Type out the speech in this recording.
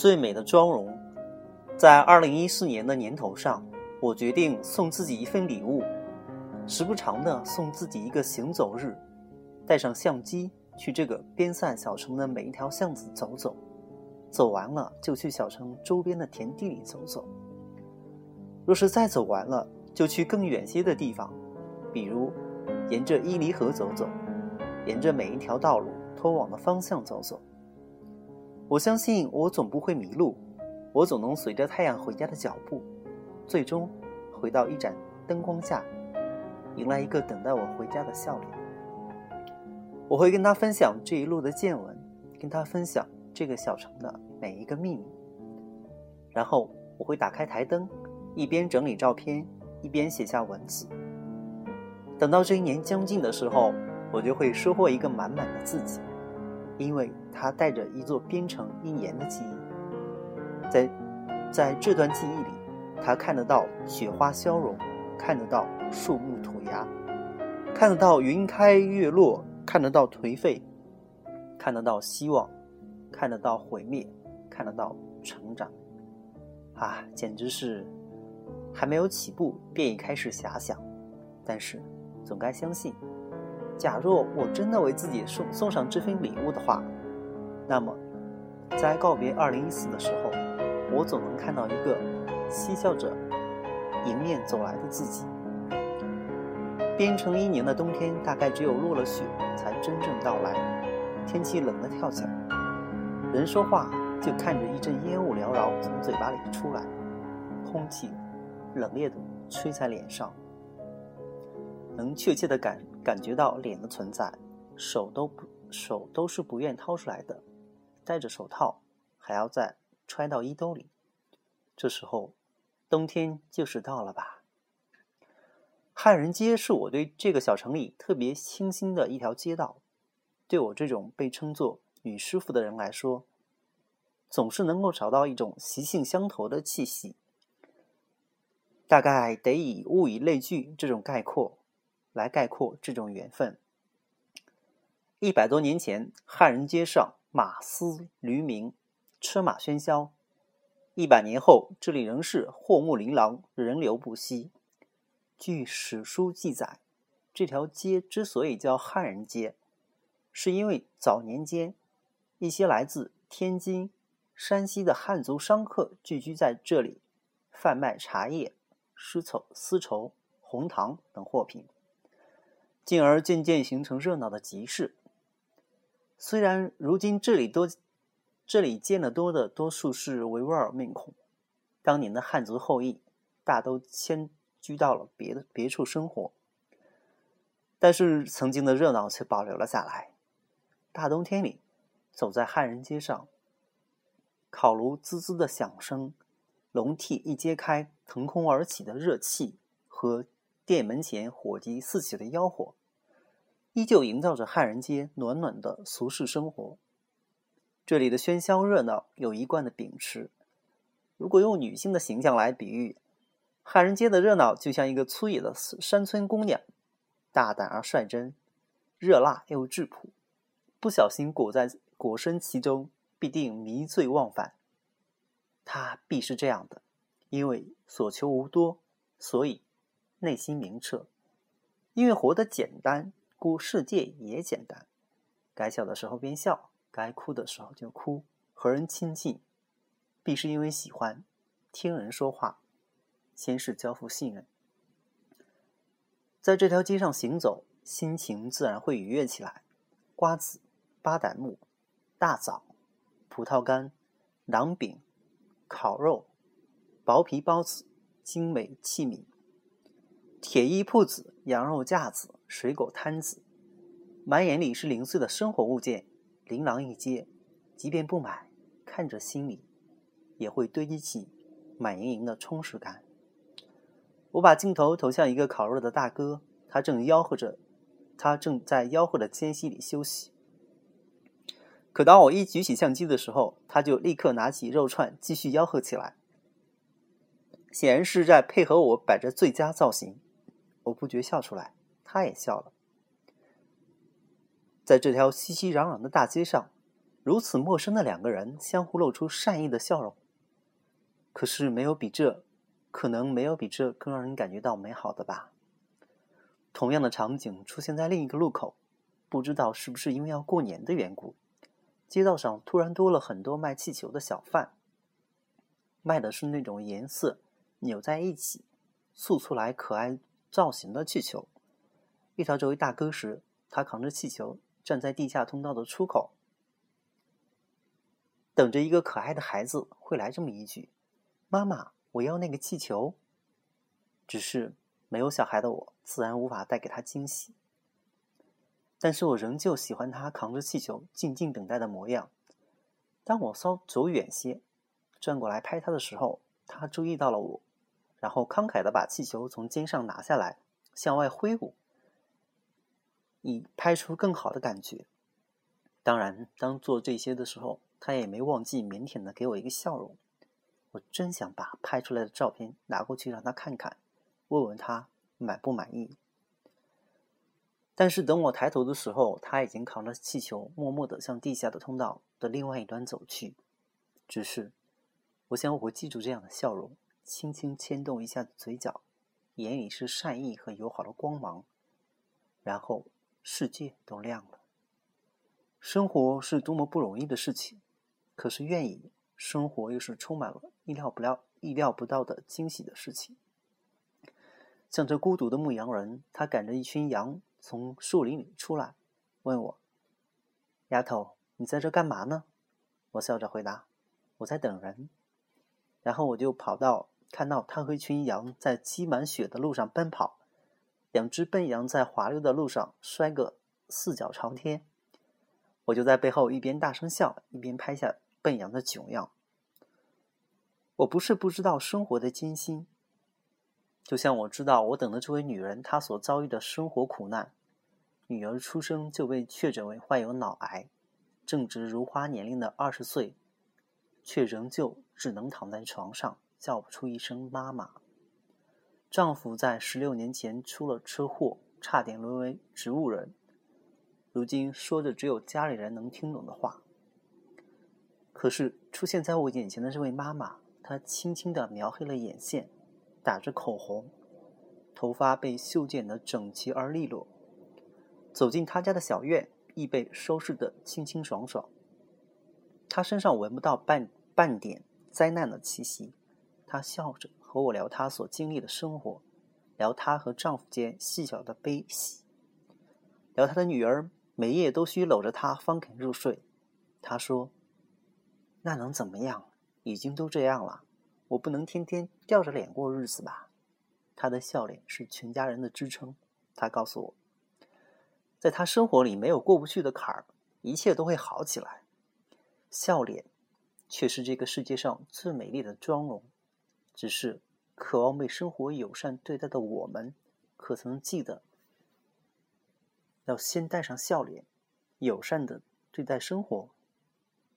最美的妆容。在二零一四年的年头上，我决定送自己一份礼物，时不常的送自己一个行走日，带上相机去这个边塞小城的每一条巷子走走，走完了就去小城周边的田地里走走。若是再走完了，就去更远些的地方，比如沿着伊犁河走走，沿着每一条道路通往的方向走走。我相信我总不会迷路。我总能随着太阳回家的脚步，最终回到一盏灯光下，迎来一个等待我回家的笑脸。我会跟他分享这一路的见闻，跟他分享这个小城的每一个秘密。然后我会打开台灯，一边整理照片，一边写下文字。等到这一年将近的时候，我就会收获一个满满的自己，因为他带着一座边城一年的记忆。在，在这段记忆里，他看得到雪花消融，看得到树木吐芽，看得到云开月落，看得到颓废，看得到希望，看得到毁灭，看得到成长。啊，简直是还没有起步便已开始遐想。但是，总该相信，假若我真的为自己送送上这份礼物的话，那么，在告别二零一四的时候。我总能看到一个嬉笑着迎面走来的自己。边城一年的冬天，大概只有落了雪才真正到来。天气冷得跳脚，人说话就看着一阵烟雾缭绕从嘴巴里出来，空气冷冽的吹在脸上，能确切的感感觉到脸的存在，手都不手都是不愿掏出来的，戴着手套还要再。揣到衣兜里，这时候，冬天就是到了吧。汉人街是我对这个小城里特别清新的一条街道，对我这种被称作女师傅的人来说，总是能够找到一种习性相投的气息。大概得以物以类聚这种概括来概括这种缘分。一百多年前，汉人街上马嘶驴鸣。车马喧嚣，一百年后，这里仍是货木琳琅，人流不息。据史书记载，这条街之所以叫汉人街，是因为早年间一些来自天津、山西的汉族商客聚居在这里，贩卖茶叶、丝绸、丝绸、红糖等货品，进而渐渐形成热闹的集市。虽然如今这里多。这里见得多的多数是维吾尔面孔，当年的汉族后裔大都迁居到了别的别处生活，但是曾经的热闹却保留了下来。大冬天里，走在汉人街上，烤炉滋滋的响声，笼屉一揭开，腾空而起的热气和店门前火急四起的吆喝，依旧营造着汉人街暖暖的俗世生活。这里的喧嚣热闹有一贯的秉持。如果用女性的形象来比喻，汉人街的热闹就像一个粗野的山村姑娘，大胆而率真，热辣又质朴。不小心裹在裹身其中，必定迷醉忘返。她必是这样的，因为所求无多，所以内心明澈。因为活得简单，故世界也简单。该笑的时候便笑。该哭的时候就哭，和人亲近，必是因为喜欢听人说话，先是交付信任。在这条街上行走，心情自然会愉悦起来。瓜子、巴旦木、大枣、葡萄干、馕饼、烤肉、薄皮包子、精美器皿、铁艺铺子、羊肉架子、水果摊子，满眼里是零碎的生活物件。琳琅一街，即便不买，看着心里也会堆积起满盈盈的充实感。我把镜头投向一个烤肉的大哥，他正吆喝着，他正在吆喝的间隙里休息。可当我一举起相机的时候，他就立刻拿起肉串继续吆喝起来，显然是在配合我摆着最佳造型。我不觉笑出来，他也笑了。在这条熙熙攘攘的大街上，如此陌生的两个人相互露出善意的笑容。可是没有比这，可能没有比这更让人感觉到美好的吧。同样的场景出现在另一个路口，不知道是不是因为要过年的缘故，街道上突然多了很多卖气球的小贩，卖的是那种颜色扭在一起、塑出来可爱造型的气球。遇到这位大哥时，他扛着气球站在地下通道的出口，等着一个可爱的孩子会来这么一句：“妈妈，我要那个气球。”只是。没有小孩的我，自然无法带给他惊喜。但是我仍旧喜欢他扛着气球静静等待的模样。当我稍走远些，转过来拍他的时候，他注意到了我，然后慷慨的把气球从肩上拿下来，向外挥舞，以拍出更好的感觉。当然，当做这些的时候，他也没忘记腼腆的给我一个笑容。我真想把拍出来的照片拿过去让他看看。问问他满不满意。但是等我抬头的时候，他已经扛着气球，默默的向地下的通道的另外一端走去。只是，我想我会记住这样的笑容，轻轻牵动一下嘴角，眼里是善意和友好的光芒，然后世界都亮了。生活是多么不容易的事情，可是愿意，生活又是充满了意料不料、意料不到的惊喜的事情。像这孤独的牧羊人，他赶着一群羊从树林里出来，问我：“丫头，你在这干嘛呢？”我笑着回答：“我在等人。”然后我就跑到，看到他和一群羊在积满雪的路上奔跑，两只笨羊在滑溜的路上摔个四脚朝天。我就在背后一边大声笑，一边拍下笨羊的囧样。我不是不知道生活的艰辛。就像我知道，我等的这位女人，她所遭遇的生活苦难：女儿出生就被确诊为患有脑癌，正值如花年龄的二十岁，却仍旧只能躺在床上叫不出一声妈妈。丈夫在十六年前出了车祸，差点沦为植物人，如今说着只有家里人能听懂的话。可是出现在我眼前的这位妈妈，她轻轻地描黑了眼线。打着口红，头发被修剪得整齐而利落。走进他家的小院，亦被收拾得清清爽爽。他身上闻不到半半点灾难的气息。她笑着和我聊她所经历的生活，聊她和丈夫间细小的悲喜，聊她的女儿每夜都需搂着她方肯入睡。她说：“那能怎么样？已经都这样了。”我不能天天吊着脸过日子吧？她的笑脸是全家人的支撑。她告诉我，在他生活里没有过不去的坎儿，一切都会好起来。笑脸却是这个世界上最美丽的妆容。只是渴望被生活友善对待的我们，可曾记得要先带上笑脸，友善的对待生活？